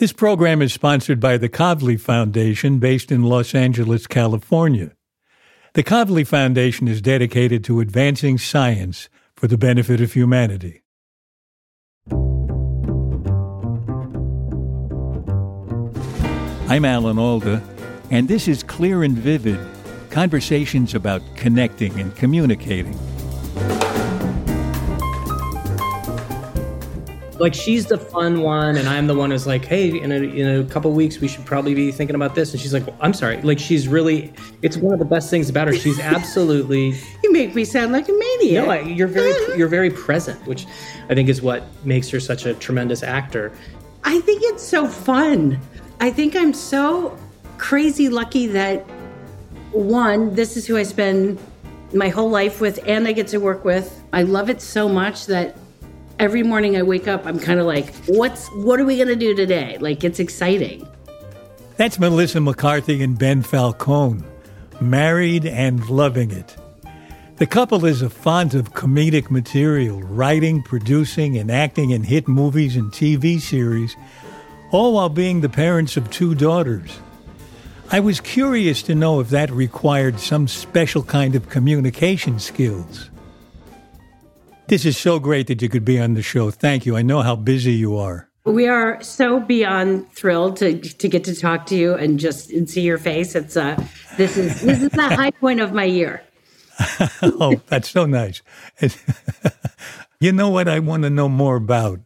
This program is sponsored by the Kavli Foundation based in Los Angeles, California. The Kavli Foundation is dedicated to advancing science for the benefit of humanity. I'm Alan Alda, and this is Clear and Vivid conversations about connecting and communicating. Like she's the fun one and i'm the one who's like hey in a, in a couple weeks we should probably be thinking about this. And she's like well, i'm sorry. Like she's really it's one of the best things about her. She's absolutely you make me sound like a maniac. No, you're very you're very present which i think is what makes her such a tremendous actor. I think it's so fun. I think i'm so crazy lucky that one this is who i spend my whole life with and i get to work with. I love it so much that every morning I wake up, I'm kind of like, what's what are we gonna do today? Like it's exciting. That's Melissa McCarthy and Ben Falcone, married and loving it. The couple is a font of comedic material, writing, producing, and acting in hit movies and TV series, all while being the parents of two daughters. I was curious to know if that required some special kind of communication skills. This is so great that you could be on the show. Thank you. I know how busy you are. We are so beyond thrilled to to get to talk to you and just and see your face. It's uh this is this is the high point of my year. oh, that's so nice. you know what I want to know more about?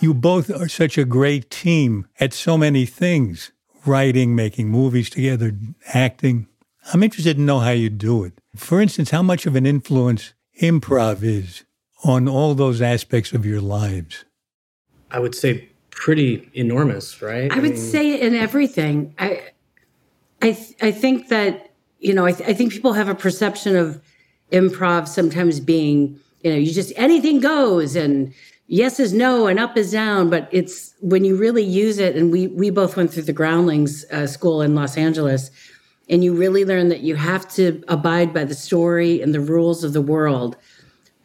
You both are such a great team at so many things writing, making movies together, acting. I'm interested to know how you do it. For instance, how much of an influence improv is on all those aspects of your lives? I would say pretty enormous, right? I, I would mean, say in everything. I, I, th- I think that you know, I, th- I think people have a perception of improv sometimes being, you know, you just anything goes and yes is no and up is down. But it's when you really use it, and we we both went through the Groundlings uh, school in Los Angeles, and you really learn that you have to abide by the story and the rules of the world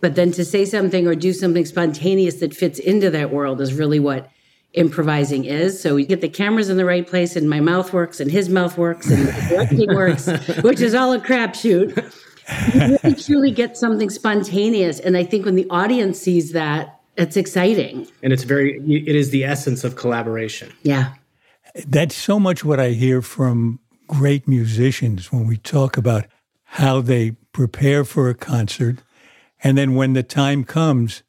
but then to say something or do something spontaneous that fits into that world is really what improvising is. So we get the cameras in the right place, and my mouth works, and his mouth works, and the directing works, which is all a crapshoot. You really truly get something spontaneous, and I think when the audience sees that, it's exciting. And it's very, it is the essence of collaboration. Yeah. That's so much what I hear from great musicians when we talk about how they prepare for a concert and then when the time comes,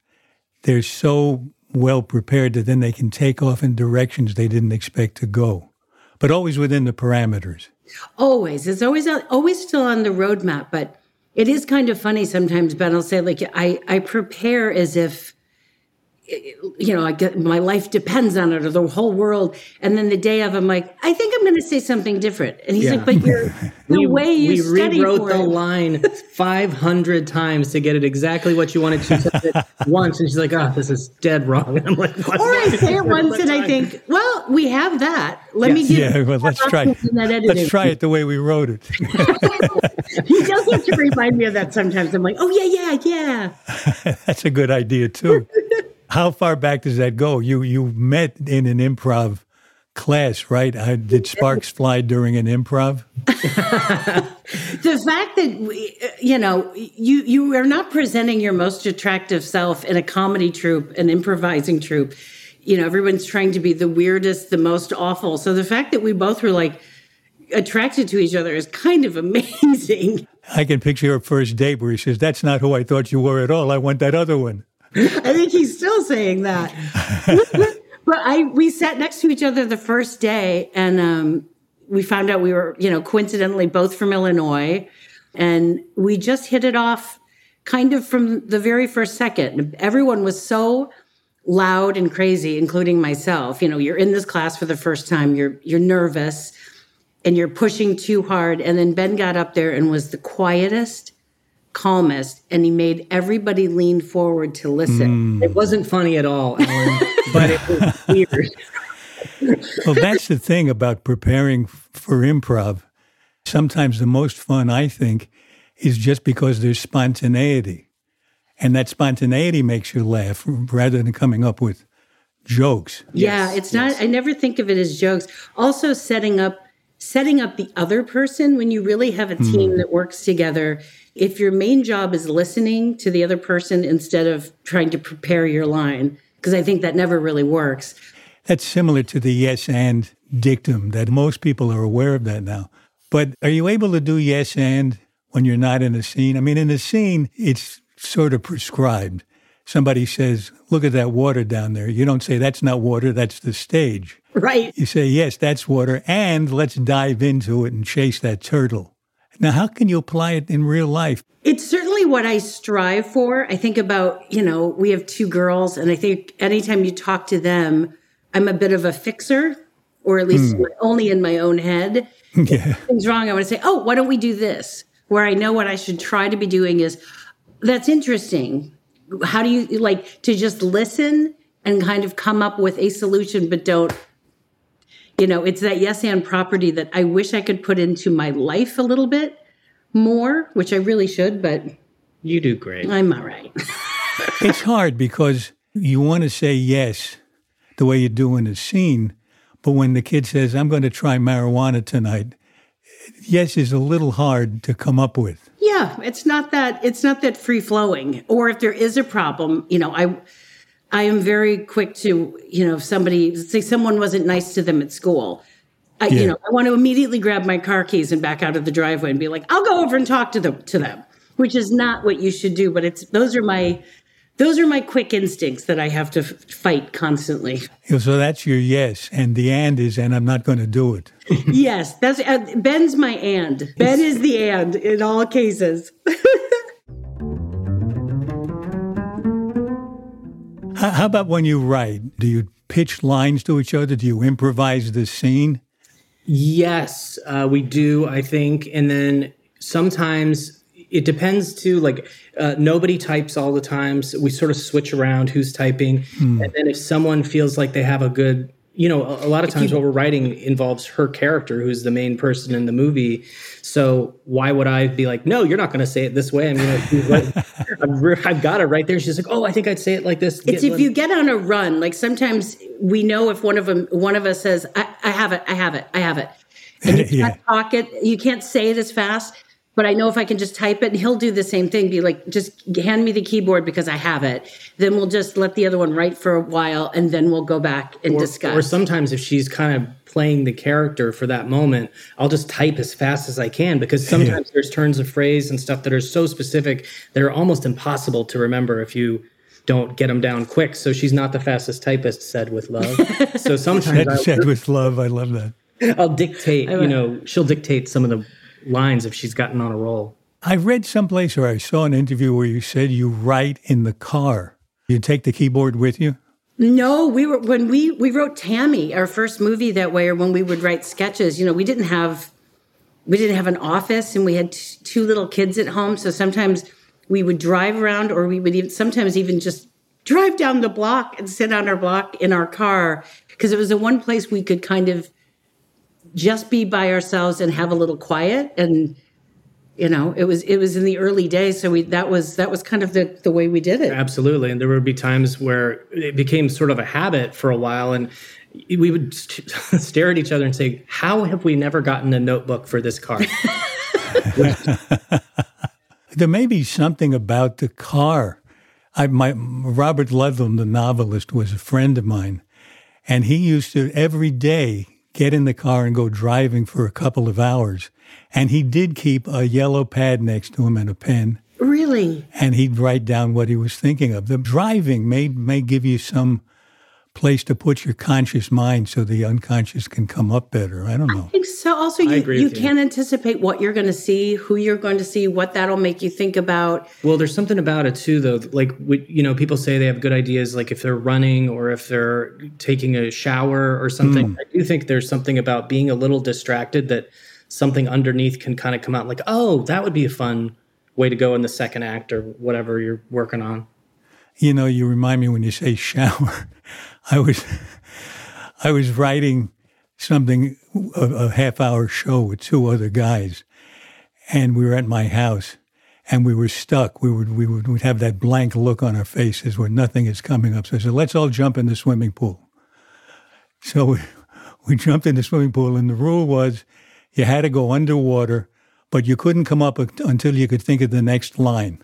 they're so well prepared that then they can take off in directions they didn't expect to go, but always within the parameters. Always. It's always always still on the roadmap, but it is kind of funny sometimes, Ben I'll say, like, I, I prepare as if you know, I get my life depends on it or the whole world. And then the day of, I'm like, I think I'm going to say something different. And he's yeah. like, but you're, the we, way you we rewrote the it. line 500 times to get it exactly what you wanted to once. And she's like, oh, this is dead wrong. And I'm like, what? Or I say it once and I think, well, we have that. Let yes. me get yeah, well, let's try. Let's try it the way we wrote it. he does have to remind me of that sometimes. I'm like, oh yeah, yeah, yeah. That's a good idea too. How far back does that go? You you met in an improv class, right? Uh, did sparks fly during an improv? the fact that we, you know you you are not presenting your most attractive self in a comedy troupe, an improvising troupe. You know, everyone's trying to be the weirdest, the most awful. So the fact that we both were like attracted to each other is kind of amazing. I can picture a first date where he says, "That's not who I thought you were at all. I want that other one." I think he's still saying that. but I we sat next to each other the first day, and um, we found out we were, you know, coincidentally both from Illinois, and we just hit it off kind of from the very first second. Everyone was so loud and crazy, including myself. You know, you're in this class for the first time. You're you're nervous and you're pushing too hard. And then Ben got up there and was the quietest, calmest, and he made everybody lean forward to listen. Mm. It wasn't funny at all, Alan, but it was weird. well, that's the thing about preparing for improv. Sometimes the most fun, I think, is just because there's spontaneity. And that spontaneity makes you laugh rather than coming up with jokes. Yeah, yes, it's yes. not, I never think of it as jokes. Also, setting up setting up the other person when you really have a hmm. team mm. that works together. If your main job is listening to the other person instead of trying to prepare your line, because I think that never really works. That's similar to the yes and dictum that most people are aware of that now. But are you able to do yes and when you're not in a scene? I mean, in a scene, it's sort of prescribed. Somebody says, Look at that water down there. You don't say, That's not water, that's the stage. Right. You say, yes, that's water, and let's dive into it and chase that turtle. Now, how can you apply it in real life? It's certainly what I strive for. I think about, you know, we have two girls, and I think anytime you talk to them, I'm a bit of a fixer, or at least mm. only in my own head. Yeah. If wrong. I want to say, oh, why don't we do this? Where I know what I should try to be doing is that's interesting. How do you like to just listen and kind of come up with a solution, but don't you know, it's that yes and property that I wish I could put into my life a little bit more, which I really should, but you do great. I'm all right. it's hard because you want to say yes the way you do in a scene, but when the kid says, I'm going to try marijuana tonight, yes is a little hard to come up with. Yeah, it's not that it's not that free flowing. Or if there is a problem, you know, I I am very quick to, you know, if somebody say someone wasn't nice to them at school. I, yeah. you know, I want to immediately grab my car keys and back out of the driveway and be like, I'll go over and talk to them to them, which is not what you should do. But it's those are my those are my quick instincts that I have to f- fight constantly. So that's your yes, and the and is, and I'm not going to do it. yes, that's uh, Ben's my and. Ben is the and in all cases. How about when you write? Do you pitch lines to each other? Do you improvise the scene? Yes, uh, we do, I think. And then sometimes it depends too. Like uh, nobody types all the times. So we sort of switch around who's typing. Hmm. And then if someone feels like they have a good you know, a, a lot of times what we're writing involves her character, who's the main person in the movie. So why would I be like, no, you're not going to say it this way? I mean, like, I've, I've, got it right there. She's like, oh, I think I'd say it like this. It's get, if you get on a run. Like sometimes we know if one of them, one of us says, I, I have it, I have it, I have it, and you can't yeah. talk it, you can't say it as fast but I know if I can just type it, and he'll do the same thing. Be like, just hand me the keyboard because I have it. Then we'll just let the other one write for a while, and then we'll go back and or, discuss. Or sometimes if she's kind of playing the character for that moment, I'll just type as fast as I can because sometimes yeah. there's turns of phrase and stuff that are so specific that are almost impossible to remember if you don't get them down quick. So she's not the fastest typist, said with love. So sometimes said, said with love. I love that. I'll dictate. You know, she'll dictate some of the lines if she's gotten on a roll. I read someplace or I saw an interview where you said you write in the car. You take the keyboard with you? No, we were when we we wrote Tammy, our first movie that way, or when we would write sketches. You know, we didn't have we didn't have an office, and we had t- two little kids at home. So sometimes we would drive around, or we would even sometimes even just drive down the block and sit on our block in our car because it was the one place we could kind of just be by ourselves and have a little quiet and you know, it was it was in the early days, so we that was that was kind of the the way we did it. Absolutely, and there would be times where it became sort of a habit for a while, and we would st- stare at each other and say, "How have we never gotten a notebook for this car?" there may be something about the car. I, my Robert Ludlum, the novelist, was a friend of mine, and he used to every day get in the car and go driving for a couple of hours. And he did keep a yellow pad next to him and a pen. Really? And he'd write down what he was thinking of. The driving may may give you some place to put your conscious mind so the unconscious can come up better. I don't know. I think so. Also, you, you, you can't anticipate what you're going to see, who you're going to see, what that'll make you think about. Well, there's something about it too, though. Like, you know, people say they have good ideas, like if they're running or if they're taking a shower or something. Mm. I do think there's something about being a little distracted that something underneath can kind of come out like, oh, that would be a fun way to go in the second act or whatever you're working on. You know, you remind me when you say shower. I was I was writing something a, a half hour show with two other guys, and we were at my house, and we were stuck. We would we would we'd have that blank look on our faces where nothing is coming up. So I said, "Let's all jump in the swimming pool." So we, we jumped in the swimming pool, and the rule was you had to go underwater, but you couldn't come up until you could think of the next line.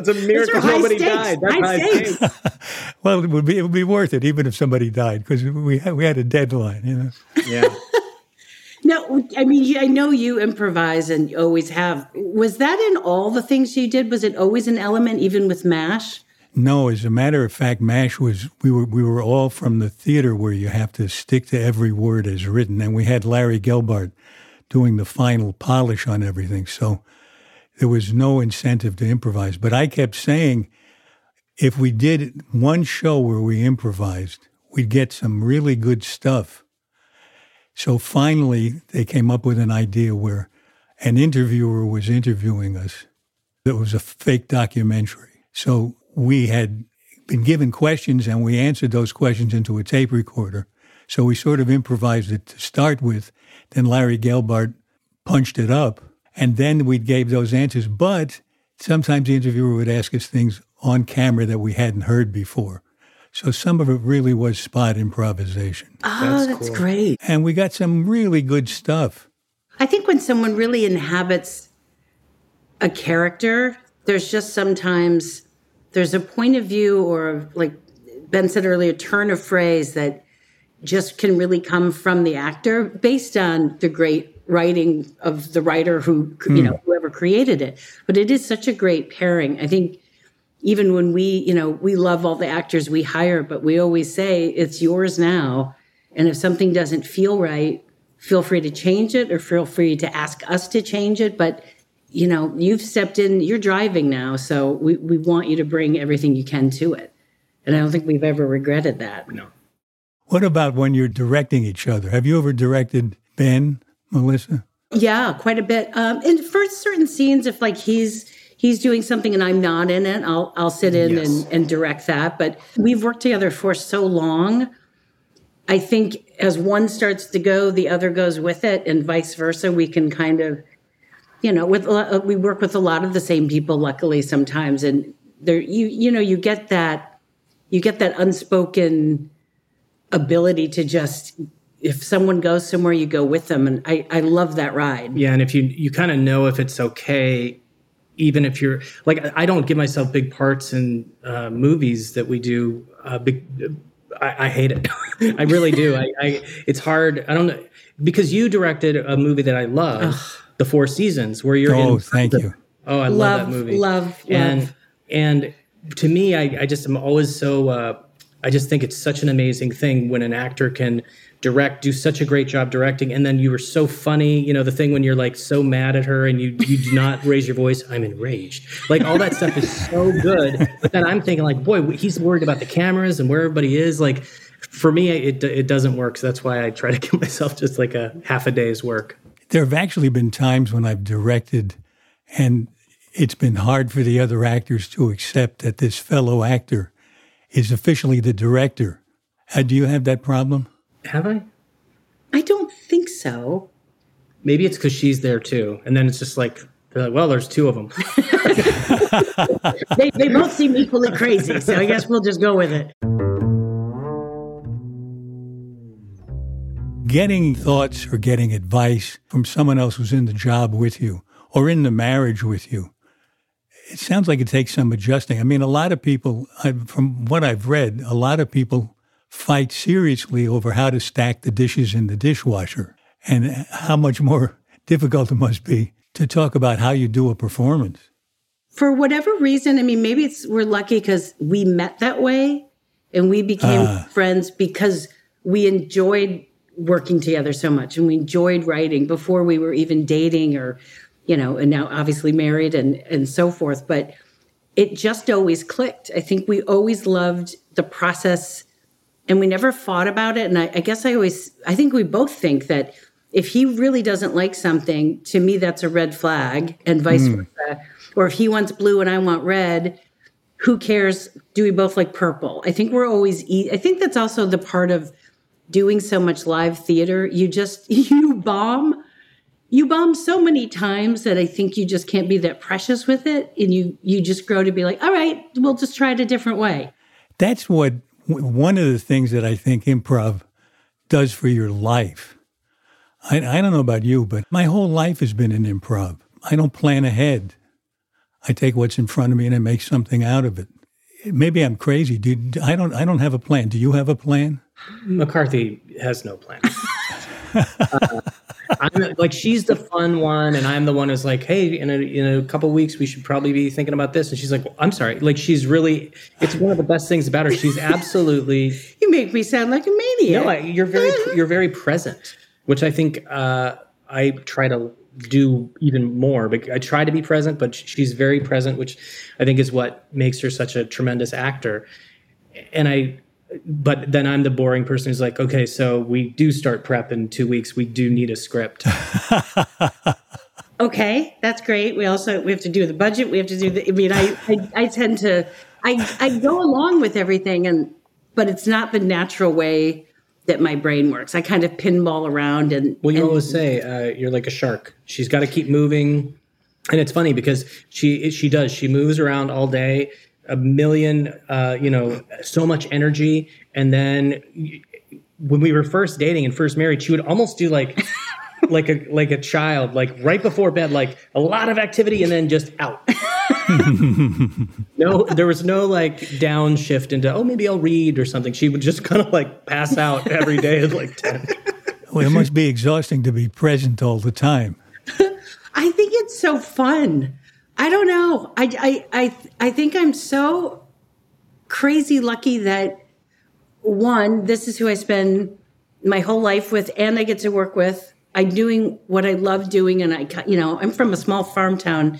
It's a miracle nobody stakes. died. That's high stakes. well, it would be it would be worth it even if somebody died because we had, we had a deadline. You know. Yeah. no, I mean I know you improvise and always have. Was that in all the things you did? Was it always an element, even with MASH? No, as a matter of fact, MASH was we were we were all from the theater where you have to stick to every word as written, and we had Larry Gelbart doing the final polish on everything. So there was no incentive to improvise. But I kept saying, if we did one show where we improvised, we'd get some really good stuff. So finally, they came up with an idea where an interviewer was interviewing us. It was a fake documentary. So we had been given questions and we answered those questions into a tape recorder. So we sort of improvised it to start with. Then Larry Gelbart punched it up and then we gave those answers. But sometimes the interviewer would ask us things on camera that we hadn't heard before. So some of it really was spot improvisation. Oh, that's, that's cool. great. And we got some really good stuff. I think when someone really inhabits a character, there's just sometimes there's a point of view or like Ben said earlier, turn of phrase that just can really come from the actor based on the great writing of the writer who you know hmm. whoever created it. But it is such a great pairing. I think even when we you know we love all the actors we hire but we always say it's yours now. And if something doesn't feel right feel free to change it or feel free to ask us to change it. But you know you've stepped in you're driving now so we, we want you to bring everything you can to it. And i don't think we've ever regretted that. No. What about when you're directing each other? Have you ever directed ben Melissa? Yeah, quite a bit. Um, and for certain scenes, if like he's he's doing something and I'm not in it, I'll I'll sit in yes. and, and direct that. But we've worked together for so long. I think as one starts to go, the other goes with it, and vice versa. We can kind of, you know, with we work with a lot of the same people. Luckily, sometimes, and there you you know you get that you get that unspoken ability to just if someone goes somewhere, you go with them, and I I love that ride. Yeah, and if you you kind of know if it's okay, even if you're like I don't give myself big parts in uh, movies that we do. Uh, big, I, I hate it. I really do. I, I it's hard. I don't know because you directed a movie that I love, The Four Seasons, where you're. In. Oh, in, thank the, you. Oh, I love, love, that movie. Love, and love. and to me, I, I just am always so. Uh, I just think it's such an amazing thing when an actor can direct, do such a great job directing, and then you were so funny. You know, the thing when you're like so mad at her and you you do not raise your voice. I'm enraged. Like all that stuff is so good. But then I'm thinking like, boy, he's worried about the cameras and where everybody is. Like for me, it it doesn't work. So that's why I try to give myself just like a half a day's work. There have actually been times when I've directed, and it's been hard for the other actors to accept that this fellow actor is officially the director. Uh, do you have that problem? Have I? I don't think so. maybe it's because she's there too. And then it's just like, they're like well, there's two of them. they, they both seem equally crazy. So I guess we'll just go with it. Getting thoughts or getting advice from someone else who's in the job with you or in the marriage with you, it sounds like it takes some adjusting. I mean, a lot of people, from what I've read, a lot of people fight seriously over how to stack the dishes in the dishwasher and how much more difficult it must be to talk about how you do a performance. For whatever reason, I mean, maybe it's we're lucky because we met that way and we became uh, friends because we enjoyed working together so much and we enjoyed writing before we were even dating or you know and now obviously married and and so forth but it just always clicked i think we always loved the process and we never fought about it and I, I guess i always i think we both think that if he really doesn't like something, to me, that's a red flag, and vice mm. versa. Or if he wants blue and I want red, who cares? Do we both like purple? I think we're always, e- I think that's also the part of doing so much live theater. You just, you bomb. You bomb so many times that I think you just can't be that precious with it. And you, you just grow to be like, all right, we'll just try it a different way. That's what, one of the things that I think improv does for your life I, I don't know about you, but my whole life has been an improv. I don't plan ahead. I take what's in front of me and I make something out of it. Maybe I'm crazy. Do, I don't. I don't have a plan. Do you have a plan? McCarthy has no plan. uh, I'm like she's the fun one, and I'm the one who's like, hey, in a in a couple weeks we should probably be thinking about this. And she's like, well, I'm sorry. Like she's really. It's one of the best things about her. She's absolutely. you make me sound like a maniac. No, I, you're very you're very present which I think uh, I try to do even more. But I try to be present, but she's very present, which I think is what makes her such a tremendous actor. And I, but then I'm the boring person who's like, okay, so we do start prep in two weeks. We do need a script. okay, that's great. We also we have to do the budget. We have to do the. I mean, I I, I tend to I I go along with everything, and but it's not the natural way that my brain works. I kind of pinball around and. Well, you and, always say uh, you're like a shark. She's got to keep moving, and it's funny because she she does. She moves around all day, a million, uh, you know, so much energy, and then when we were first dating and first married, she would almost do like. like a like a child, like right before bed, like a lot of activity and then just out. no, there was no like downshift into oh maybe I'll read or something. She would just kind of like pass out every day at like ten. Well, it must be exhausting to be present all the time. I think it's so fun. I don't know. I I I I think I'm so crazy lucky that one, this is who I spend my whole life with, and I get to work with. I'm doing what I love doing, and I, you know, I'm from a small farm town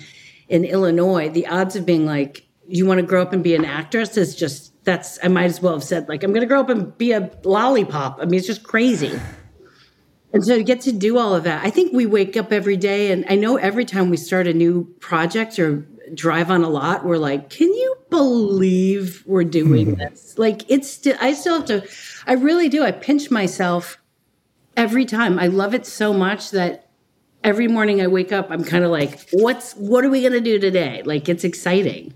in Illinois, the odds of being like, you want to grow up and be an actress is just, that's, I might as well have said, like, I'm going to grow up and be a lollipop. I mean, it's just crazy. And so to get to do all of that, I think we wake up every day, and I know every time we start a new project or drive on a lot, we're like, can you believe we're doing mm-hmm. this? Like, it's still, I still have to, I really do. I pinch myself every time. I love it so much that every morning I wake up, I'm kind of like, what's what are we going to do today? Like it's exciting.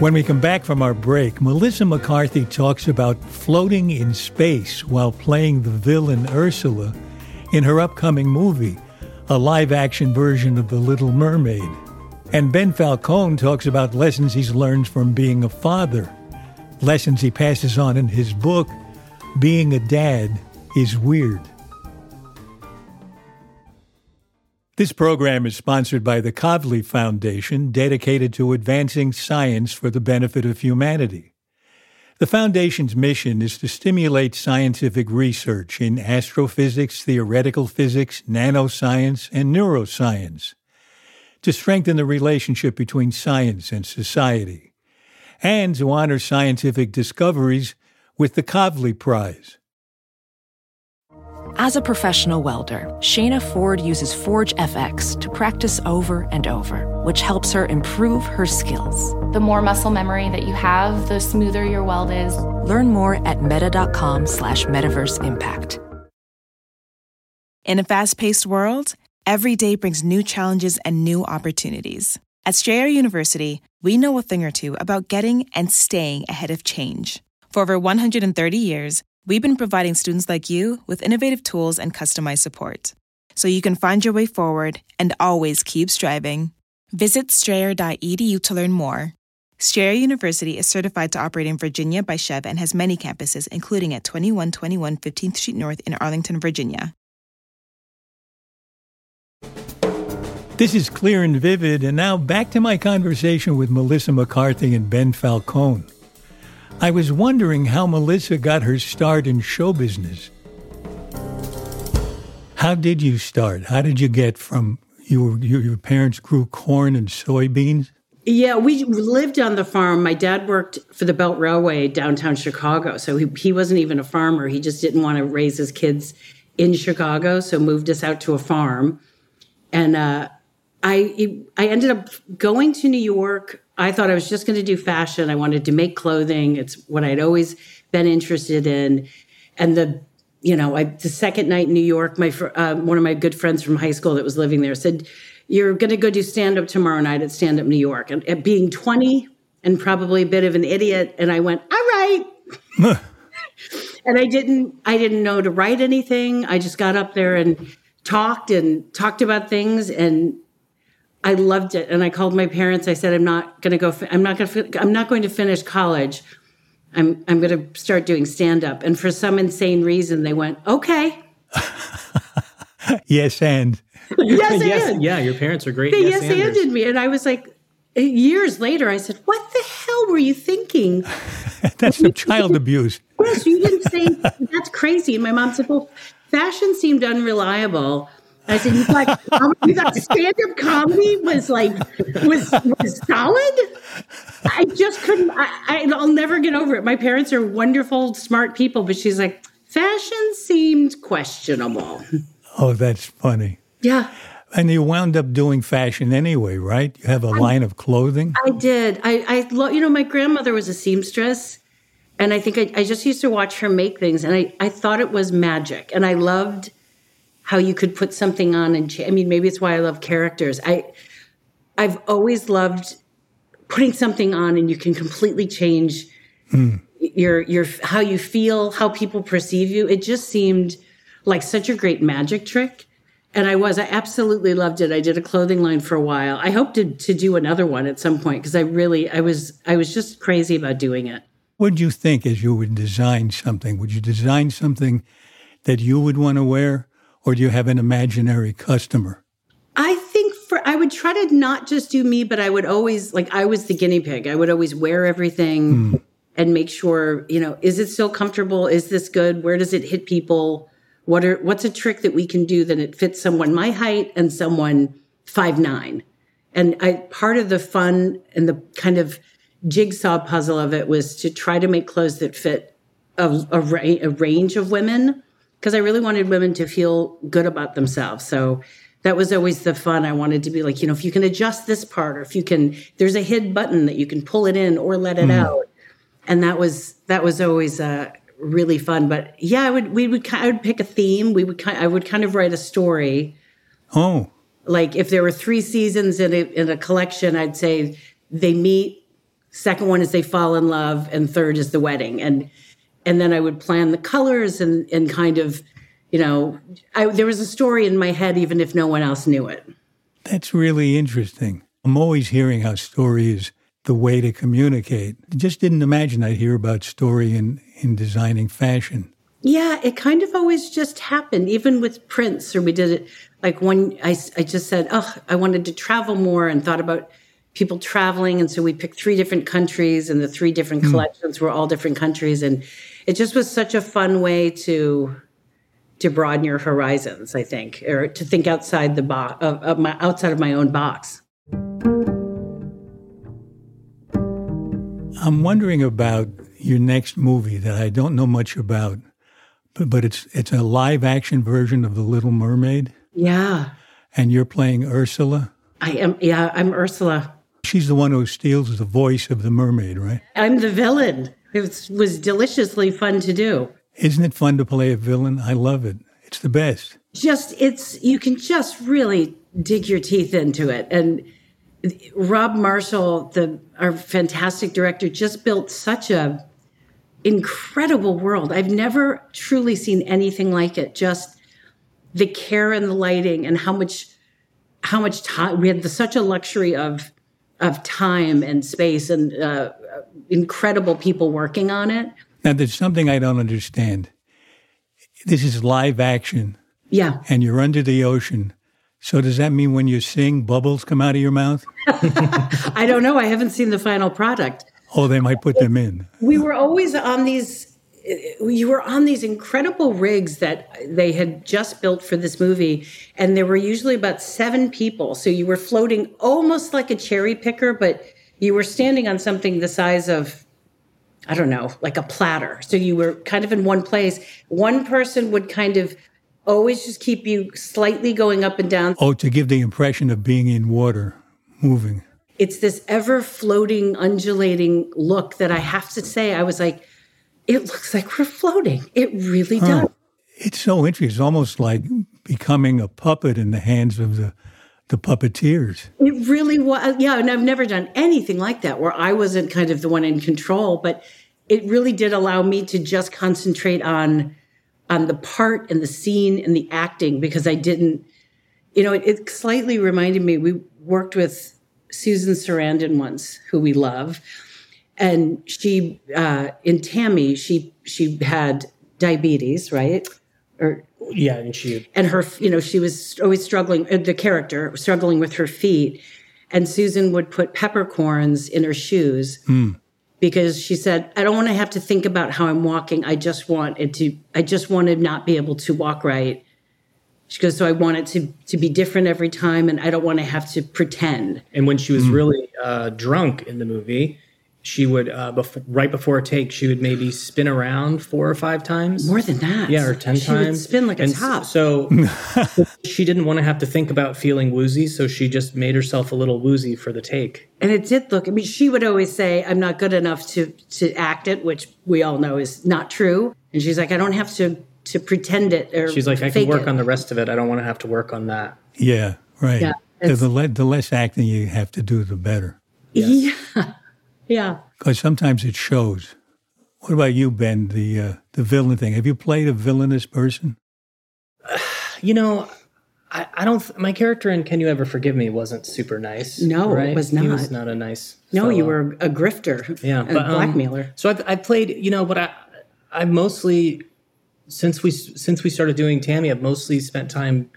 When we come back from our break, Melissa McCarthy talks about floating in space while playing the villain Ursula in her upcoming movie, a live action version of The Little Mermaid. And Ben Falcone talks about lessons he's learned from being a father, lessons he passes on in his book, being a dad is weird. This program is sponsored by the Kavli Foundation, dedicated to advancing science for the benefit of humanity. The Foundation's mission is to stimulate scientific research in astrophysics, theoretical physics, nanoscience, and neuroscience, to strengthen the relationship between science and society, and to honor scientific discoveries with the Kavli Prize. As a professional welder, Shayna Ford uses ForgeFX to practice over and over, which helps her improve her skills. The more muscle memory that you have, the smoother your weld is. Learn more at meta.com slash metaverse impact. In a fast paced world, every day brings new challenges and new opportunities. At Strayer University, we know a thing or two about getting and staying ahead of change. For over 130 years, we've been providing students like you with innovative tools and customized support so you can find your way forward and always keep striving. Visit strayer.edu to learn more. Strayer University is certified to operate in Virginia by SCHEV and has many campuses, including at 2121 15th Street North in Arlington, Virginia. This is clear and vivid, and now back to my conversation with Melissa McCarthy and Ben Falcone. I was wondering how Melissa got her start in show business. How did you start? How did you get from you, your, your parents grew corn and soybeans? Yeah, we lived on the farm. My dad worked for the Belt Railway downtown Chicago. So he, he wasn't even a farmer. He just didn't want to raise his kids in Chicago. So moved us out to a farm. And uh, I, I ended up going to New York. I thought I was just going to do fashion. I wanted to make clothing. It's what I'd always been interested in. And the, you know, I, the second night in New York, my uh, one of my good friends from high school that was living there said, you're going to go do stand up tomorrow night at Stand Up New York. And, and being 20 and probably a bit of an idiot, and I went, all right. and I didn't, I didn't know to write anything. I just got up there and talked and talked about things, and I loved it. And I called my parents. I said, I'm not going to go. I'm not going to. I'm not going to finish college. I'm I'm going to start doing stand up. And for some insane reason, they went, okay. yes, and yes, yes, and. yeah, your parents are great. They yes, yes anded me, and I was like, eh, years later, I said, "What the hell were you thinking?" That's some child abuse. Yes, you didn't say that's crazy. And my mom said, "Well, fashion seemed unreliable." I said, "You thought, you thought stand-up comedy was like was was solid?" I just couldn't. I, I, I'll never get over it. My parents are wonderful, smart people, but she's like, fashion seemed questionable. Oh, that's funny. Yeah. And you wound up doing fashion anyway, right? You have a line of clothing. I did. I, I lo- you know, my grandmother was a seamstress, and I think I, I just used to watch her make things, and I, I thought it was magic, and I loved how you could put something on and. Cha- I mean, maybe it's why I love characters. I, I've always loved putting something on, and you can completely change hmm. your your how you feel, how people perceive you. It just seemed like such a great magic trick. And I was, I absolutely loved it. I did a clothing line for a while. I hope to, to do another one at some point because I really, I was, I was just crazy about doing it. What did you think as you would design something? Would you design something that you would want to wear, or do you have an imaginary customer? I think for, I would try to not just do me, but I would always, like, I was the guinea pig. I would always wear everything hmm. and make sure, you know, is it still comfortable? Is this good? Where does it hit people? What are what's a trick that we can do that it fits someone my height and someone five nine? And I part of the fun and the kind of jigsaw puzzle of it was to try to make clothes that fit a, a, ra- a range of women because I really wanted women to feel good about themselves. So that was always the fun. I wanted to be like, you know, if you can adjust this part, or if you can, there's a hid button that you can pull it in or let it out, and that was that was always uh, really fun. But yeah, I would we would I would pick a theme. We would ki- I would kind of write a story. Oh, Like if there were three seasons in a in a collection, I'd say they meet. Second one is they fall in love, and third is the wedding. And and then I would plan the colors and and kind of, you know, I, there was a story in my head even if no one else knew it. that's really interesting. I'm always hearing how story is the way to communicate. I just didn't imagine I'd hear about story in, in designing fashion. Yeah, it kind of always just happened, even with prints. or we did it like one. I, I just said, oh, I wanted to travel more and thought about people traveling. And so we picked three different countries, and the three different hmm. collections were all different countries. And it just was such a fun way to to broaden your horizons, I think, or to think outside the box of, of my outside of my own box. I'm wondering about your next movie that I don't know much about, but, but it's it's a live action version of The Little Mermaid, Yeah, and you're playing Ursula. I am. Yeah, I'm Ursula. she's the one who steals the voice of the mermaid, right? I'm the villain. It was, was deliciously fun to do. Isn't it fun to play a villain? I love it. It's the best. Just it's you can just really dig your teeth into it. And Rob Marshall, the our fantastic director, just built such a incredible world. I've never truly seen anything like it. Just the care and the lighting and how much how much time we had the, such a luxury of of time and space and uh, incredible people working on it. Now, there's something I don't understand. This is live action. Yeah. And you're under the ocean. So does that mean when you sing, bubbles come out of your mouth? I don't know. I haven't seen the final product. Oh, they might put them in. We were always on these you were on these incredible rigs that they had just built for this movie and there were usually about seven people so you were floating almost like a cherry picker but you were standing on something the size of i don't know like a platter so you were kind of in one place one person would kind of always just keep you slightly going up and down oh to give the impression of being in water moving it's this ever floating undulating look that i have to say i was like it looks like we're floating. It really does. It's so interesting. It's almost like becoming a puppet in the hands of the the puppeteers. It really was. Yeah, and I've never done anything like that where I wasn't kind of the one in control, but it really did allow me to just concentrate on on the part and the scene and the acting because I didn't you know, it, it slightly reminded me we worked with Susan Sarandon once, who we love and she uh, in Tammy she she had diabetes, right? Or yeah, and she and her you know she was always struggling. Uh, the character struggling with her feet, and Susan would put peppercorns in her shoes. Mm. Because she said, I don't want to have to think about how I'm walking. I just want it to, I just want to not be able to walk right. She goes, so I want it to to be different every time, and I don't want to have to pretend. And when she was mm. really uh, drunk in the movie, she would uh, before, right before a take she would maybe spin around four or five times. More than that? Yeah or ten she times. would spin like a top. so she didn't want to have to think about feeling woozy so she just made herself a little woozy for the take. And it did look i mean she would always say i'm not good enough to to act it which we all know is not true. And she's like i don't have to to pretend it or she's like i can work it. on the rest of it. I don't want to have to work on that. Yeah right. Yeah, the, the, le- the less acting you have to do the better. Yes. yeah yeah. Because sometimes it shows. What about you, Ben? The uh, the villain thing. Have you played a villainous person? You know, I, I don't. Th- my character in Can You Ever Forgive Me wasn't super nice. No, right? it was not. He was not a nice. No, fellow. you were a grifter. Yeah, a but, um, blackmailer. So I've, I've played. You know, but I I mostly since we since we started doing Tammy, I've mostly spent time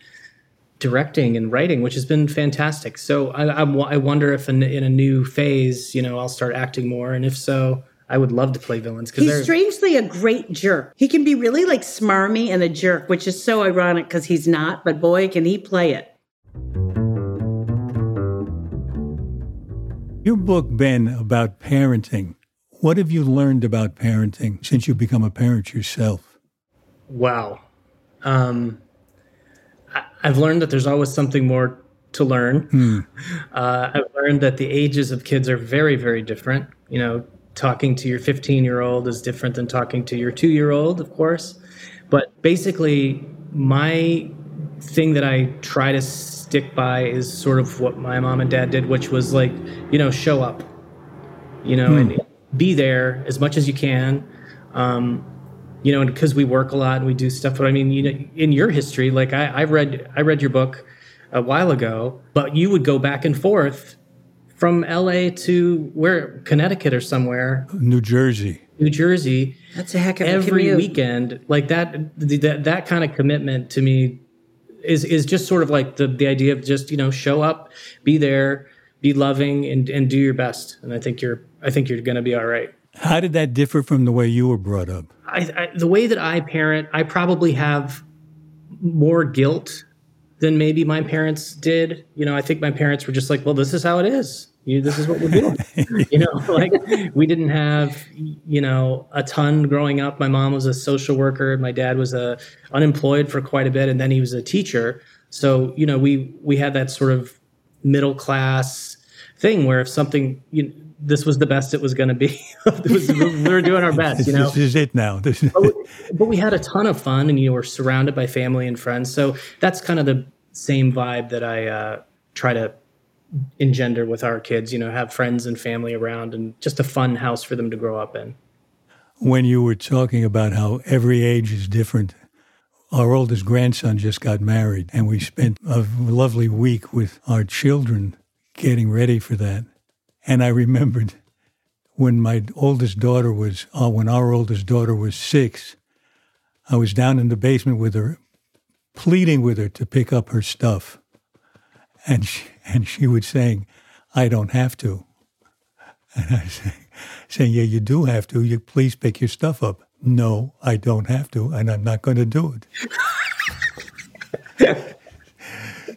directing and writing, which has been fantastic. So I, I, I wonder if in, in, a new phase, you know, I'll start acting more, and if so, I would love to play villains because he's strangely a great jerk. He can be really like smarmy and a jerk, which is so ironic because he's not. But boy, can he play it! Your book, Ben, about parenting. What have you learned about parenting since you've become a parent yourself? Wow. Um, I've learned that there's always something more to learn. Hmm. Uh, I've learned that the ages of kids are very, very different. You know, talking to your 15 year old is different than talking to your two year old, of course. But basically, my thing that I try to stick by is sort of what my mom and dad did, which was like, you know, show up, you know, hmm. and be there as much as you can. Um, you know, because we work a lot and we do stuff. But I mean, you know, in your history, like I, I read, I read your book a while ago, but you would go back and forth from L.A. to where Connecticut or somewhere, New Jersey, New Jersey. That's a heck of a every weekend. Like that, that that kind of commitment to me is is just sort of like the the idea of just you know show up, be there, be loving, and and do your best. And I think you're I think you're going to be all right. How did that differ from the way you were brought up? I, I, the way that I parent, I probably have more guilt than maybe my parents did. You know, I think my parents were just like, well, this is how it is. You, this is what we're doing. you know, like we didn't have, you know, a ton growing up. My mom was a social worker. My dad was a unemployed for quite a bit, and then he was a teacher. So, you know, we we had that sort of middle class thing where if something you this was the best it was going to be. was, we were doing our best, you know. this is it now. But, we, but we had a ton of fun, and you we're surrounded by family and friends. So that's kind of the same vibe that I uh, try to engender with our kids. You know, have friends and family around, and just a fun house for them to grow up in. When you were talking about how every age is different, our oldest grandson just got married, and we spent a lovely week with our children getting ready for that. And I remembered when my oldest daughter was, uh, when our oldest daughter was six, I was down in the basement with her, pleading with her to pick up her stuff. And she, and she was saying, I don't have to. And I was saying, Yeah, you do have to. You please pick your stuff up. No, I don't have to, and I'm not going to do it.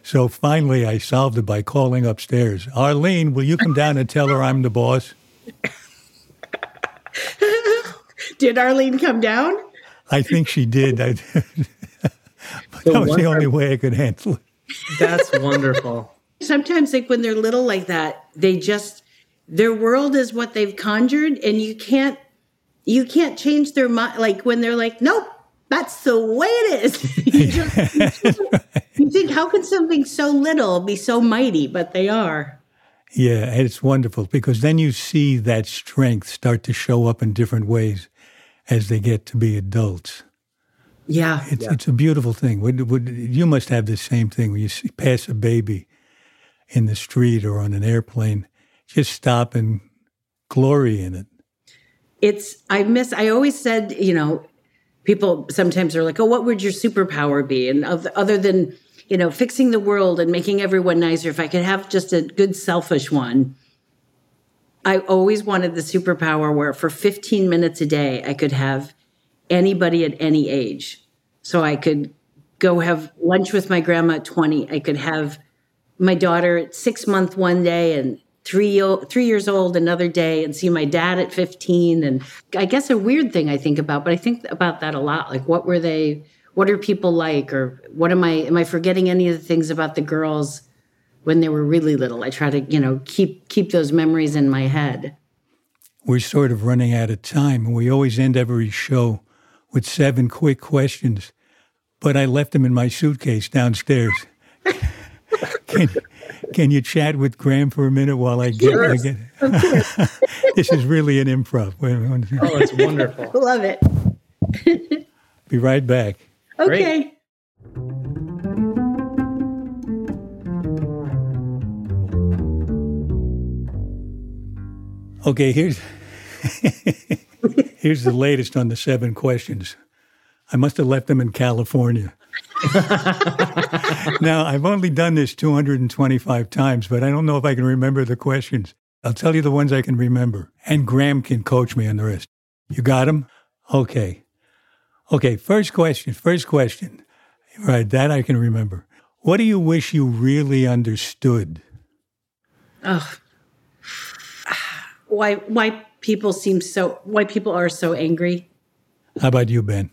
So finally, I solved it by calling upstairs. Arlene, will you come down and tell her I'm the boss? did Arlene come down? I think she did. I, but that was the only way I could handle it. That's wonderful. Sometimes, like when they're little like that, they just their world is what they've conjured, and you can't you can't change their mind. Like when they're like, nope, that's the way it is. you, just, you think, how can something so little be so mighty? But they are. Yeah, it's wonderful because then you see that strength start to show up in different ways as they get to be adults. Yeah, it's, yeah. it's a beautiful thing. Would, would, you must have the same thing when you see, pass a baby in the street or on an airplane. Just stop and glory in it. It's I miss. I always said, you know, people sometimes are like, "Oh, what would your superpower be?" And other than you know fixing the world and making everyone nicer, if I could have just a good selfish one, I always wanted the superpower where for 15 minutes a day I could have anybody at any age. So I could go have lunch with my grandma at 20. I could have my daughter at six month one day and three three years old another day and see my dad at 15 and i guess a weird thing i think about but i think about that a lot like what were they what are people like or what am i am i forgetting any of the things about the girls when they were really little i try to you know keep keep those memories in my head we're sort of running out of time and we always end every show with seven quick questions but i left them in my suitcase downstairs can, can you chat with Graham for a minute while I get? Yes, I get this is really an improv. Oh, it's wonderful. Love it. Be right back. Okay. Great. Okay, here's here's the latest on the seven questions. I must have left them in California. now, I've only done this 225 times, but I don't know if I can remember the questions. I'll tell you the ones I can remember, and Graham can coach me on the rest. You got them? Okay. Okay, first question. First question. Right, that I can remember. What do you wish you really understood? Oh, why why people seem so why people are so angry? How about you, Ben?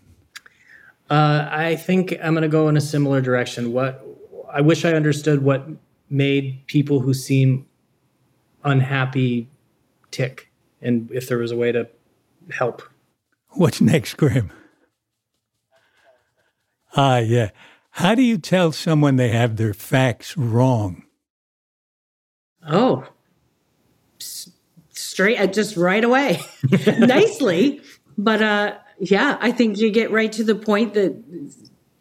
Uh, I think I'm going to go in a similar direction. What I wish I understood what made people who seem unhappy tick, and if there was a way to help. What's next, Graham? Ah, yeah. How do you tell someone they have their facts wrong? Oh, S- straight, uh, just right away, nicely. But uh, yeah, I think you get right to the point that,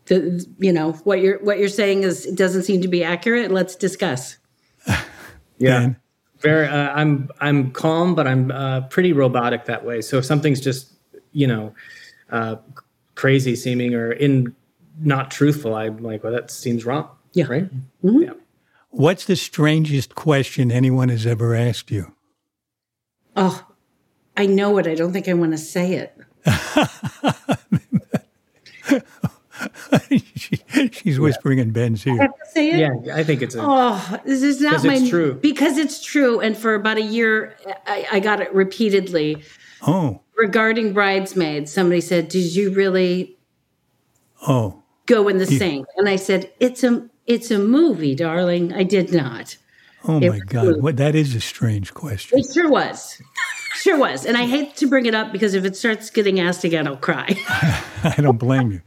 the, you know, what you're what you're saying is it doesn't seem to be accurate. Let's discuss. Yeah. Ben? Very. Uh, I'm I'm calm, but I'm uh, pretty robotic that way. So if something's just you know uh, crazy seeming or in not truthful, I'm like, well, that seems wrong. Yeah. Right. Mhm. Yeah. What's the strangest question anyone has ever asked you? Oh, I know it. I don't think I want to say it. she, she's whispering in Ben's I ear. have to say it. Yeah. I think it's a. Oh, this is not my it's true. because it's true. And for about a year, I, I got it repeatedly Oh, regarding bridesmaids. Somebody said, "Did you really oh, go in the sink?" And I said, "It's a it's a movie, darling. I did not." Oh It my God, what that is a strange question. It sure was. Sure was. And I hate to bring it up because if it starts getting asked again, I'll cry. I don't blame you.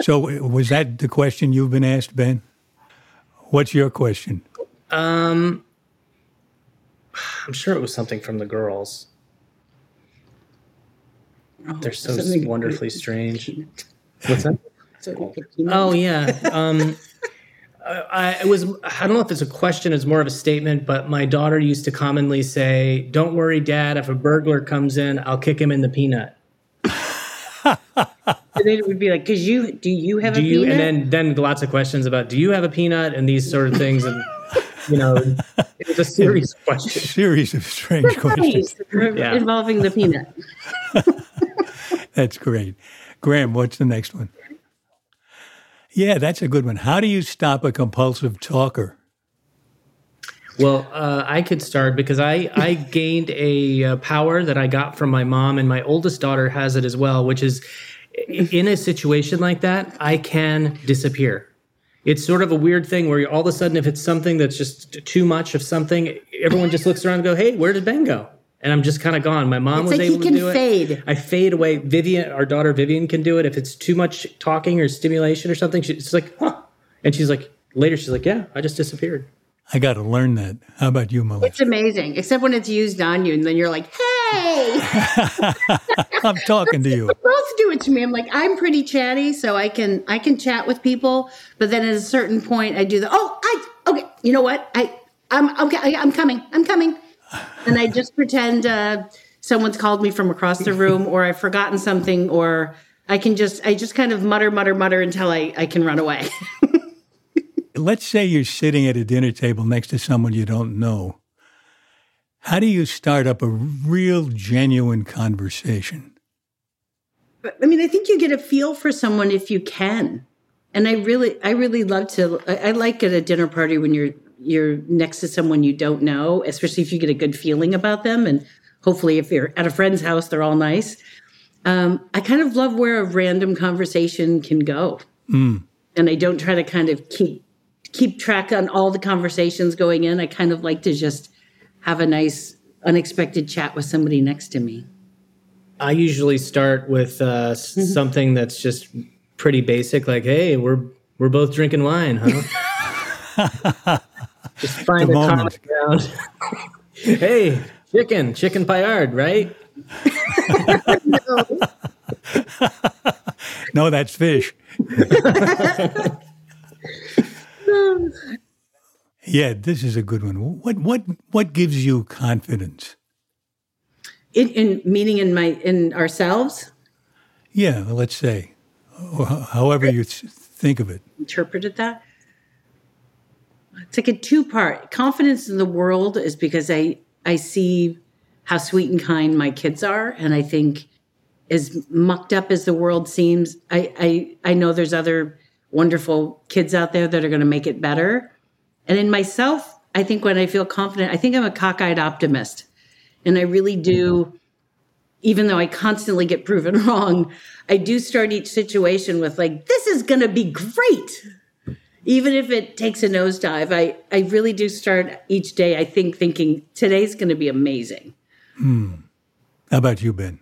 So, was that the question you've been asked, Ben? What's your question? Um, I'm sure it was something from the girls. They're so wonderfully strange. What's that? Oh, Oh yeah. Um, I, I was. I don't know if it's a question. It's more of a statement. But my daughter used to commonly say, "Don't worry, Dad. If a burglar comes in, I'll kick him in the peanut." And then it would be like, because you, do you have Do a you? peanut? And then then lots of questions about, "Do you have a peanut?" and these sort of things. And you know, it was a series of questions. Series of strange questions. Yeah. Involving the peanut. That's great. Graham, what's the next one? Yeah, that's a good one. How do you stop a compulsive talker? Well, uh, I could start because I I gained a uh, power that I got from my mom, and my oldest daughter has it as well, which is in a situation like that, I can disappear. It's sort of a weird thing where all of a sudden, if it's something that's just too much of something, everyone just looks around and go, "Hey, where did Ben go?" And I'm just kind of gone. My mom It's was like he able can to do fade. it. I fade away. Vivian, our daughter Vivian, can do it. If it's too much talking or stimulation or something, she's like, "Huh," and she's like, later, she's like, "Yeah, I just disappeared." I got to learn that. How about you, Melissa? It's amazing, except when it's used on you, and then you're like, "Hey!" I'm talking to you. Both do it to me. I'm like, I'm pretty chatty, so I can I can chat with people. But then at a certain point, I do the, "Oh, I okay." You know what? I I'm okay. I, I'm coming. I'm coming, and I just pretend uh, someone's called me from across the room, or I've forgotten something, or I can just I just kind of mutter, mutter, mutter until I I can run away. Let's say you're sitting at a dinner table next to someone you don't know. How do you start up a real, genuine conversation? I mean, I think you get a feel for someone if you can. And I really, I really love to. I, I like at a dinner party when you're you're next to someone you don't know, especially if you get a good feeling about them, and hopefully, if you're at a friend's house, they're all nice. Um, I kind of love where a random conversation can go, and I don't try to kind of keep keep track on all the conversations going in. I kind of like to just have a nice, unexpected chat with somebody next to me. I usually start with uh, s- something that's just pretty basic, like, "Hey, we're we're both drinking wine, huh?" just find The a common ground. hey, chicken, chicken paillard, right? No, that's fish. yeah, this is a good one. What what what gives you confidence? In, in meaning in my in ourselves. Yeah, let's say, however you think of it. interpreted that. It's like a two part. Confidence in the world is because I I see how sweet and kind my kids are, and I think as mucked up as the world seems, I I, I know there's other wonderful kids out there that are going to make it better. And in myself, I think when I feel confident, I think I'm a cockeyed optimist, and I really do even though I constantly get proven wrong, I do start each situation with like, this is going to be great. Even if it takes a nosedive, I, I really do start each day, I think, thinking today's going to be amazing. How about you, Ben?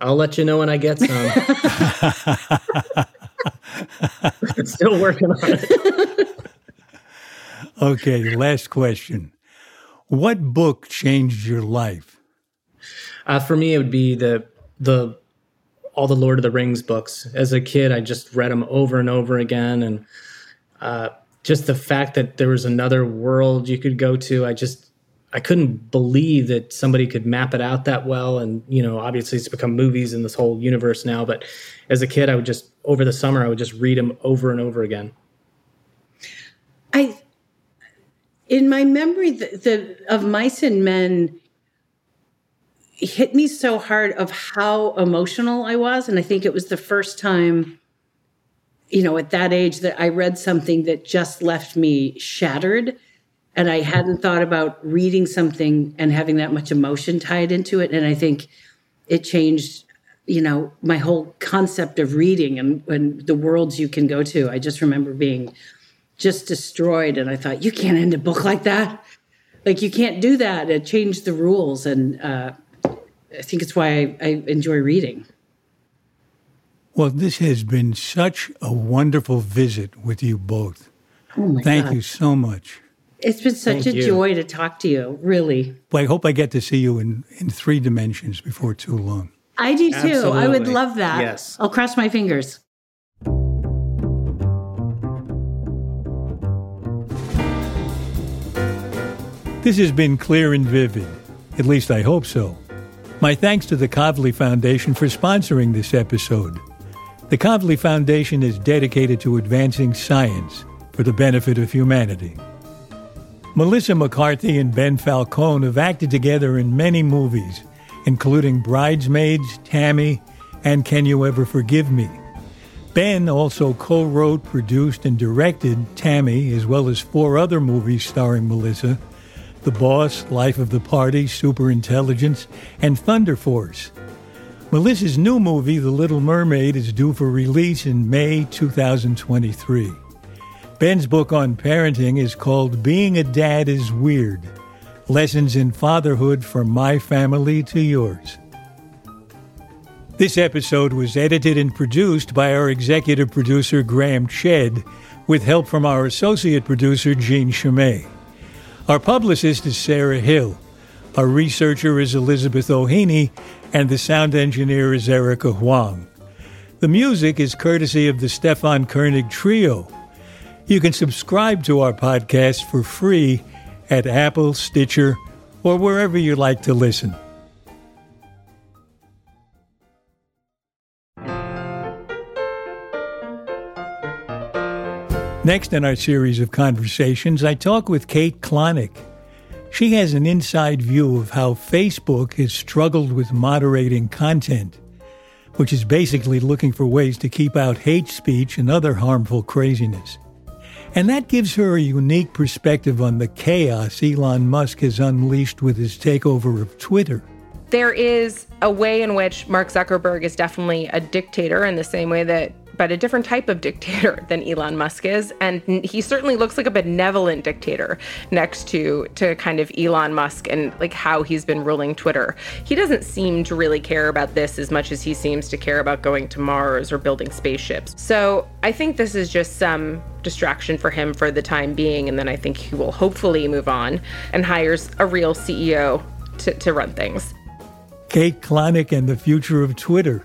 I'll let you know when I get some. Still working on it. Okay, last question. What book changed your life? Uh, for me, it would be the the all the Lord of the Rings books. As a kid, I just read them over and over again, and uh, just the fact that there was another world you could go to, I just I couldn't believe that somebody could map it out that well. And you know, obviously, it's become movies in this whole universe now. But as a kid, I would just over the summer, I would just read them over and over again. I, in my memory, the, the of mice and men hit me so hard of how emotional I was, and I think it was the first time, you know, at that age that I read something that just left me shattered, and I hadn't thought about reading something and having that much emotion tied into it, and I think it changed. You know, my whole concept of reading and, and the worlds you can go to. I just remember being just destroyed. And I thought, you can't end a book like that. Like you can't do that. It changed the rules, and uh, I think it's why I, I enjoy reading. Well, this has been such a wonderful visit with you both. Oh my Thank God. you so much. It's been such Thank a you. joy to talk to you, really. Well, I hope I get to see you in, in three dimensions before too long. I do too. I would love that. Yes. I'll cross my fingers. This has been clear and vivid. At least I hope so. My thanks to the Kavli Foundation for sponsoring this episode. The Kavli Foundation is dedicated to advancing science for the benefit of humanity. Melissa McCarthy and Ben Falcone have acted together in many movies, including Bridesmaids, Tammy, and Can You Ever Forgive Me? Ben also co wrote, produced, and directed Tammy, as well as four other movies starring Melissa The Boss, Life of the Party, Superintelligence, and Thunder Force. Melissa's new movie, The Little Mermaid, is due for release in May 2023. Ben's book on parenting is called Being a Dad is Weird Lessons in Fatherhood from My Family to Yours. This episode was edited and produced by our executive producer, Graham Chedd, with help from our associate producer, Jean Chimay. Our publicist is Sarah Hill. Our researcher is Elizabeth O'Haney, and the sound engineer is Erica Huang. The music is courtesy of the Stefan Koenig Trio. You can subscribe to our podcast for free at Apple, Stitcher, or wherever you like to listen. Next in our series of conversations, I talk with Kate Klonick. She has an inside view of how Facebook has struggled with moderating content, which is basically looking for ways to keep out hate speech and other harmful craziness. And that gives her a unique perspective on the chaos Elon Musk has unleashed with his takeover of Twitter. there is a way in which Mark Zuckerberg is definitely a dictator in the same way that, but a different type of dictator than Elon Musk is. And he certainly looks like a benevolent dictator next to, to kind of Elon Musk and like how he's been ruling Twitter. He doesn't seem to really care about this as much as he seems to care about going to Mars or building spaceships. So I think this is just some distraction for him for the time being. And then I think he will hopefully move on and hires a real CEO to, to run things. Kate Klonick and the future of Twitter.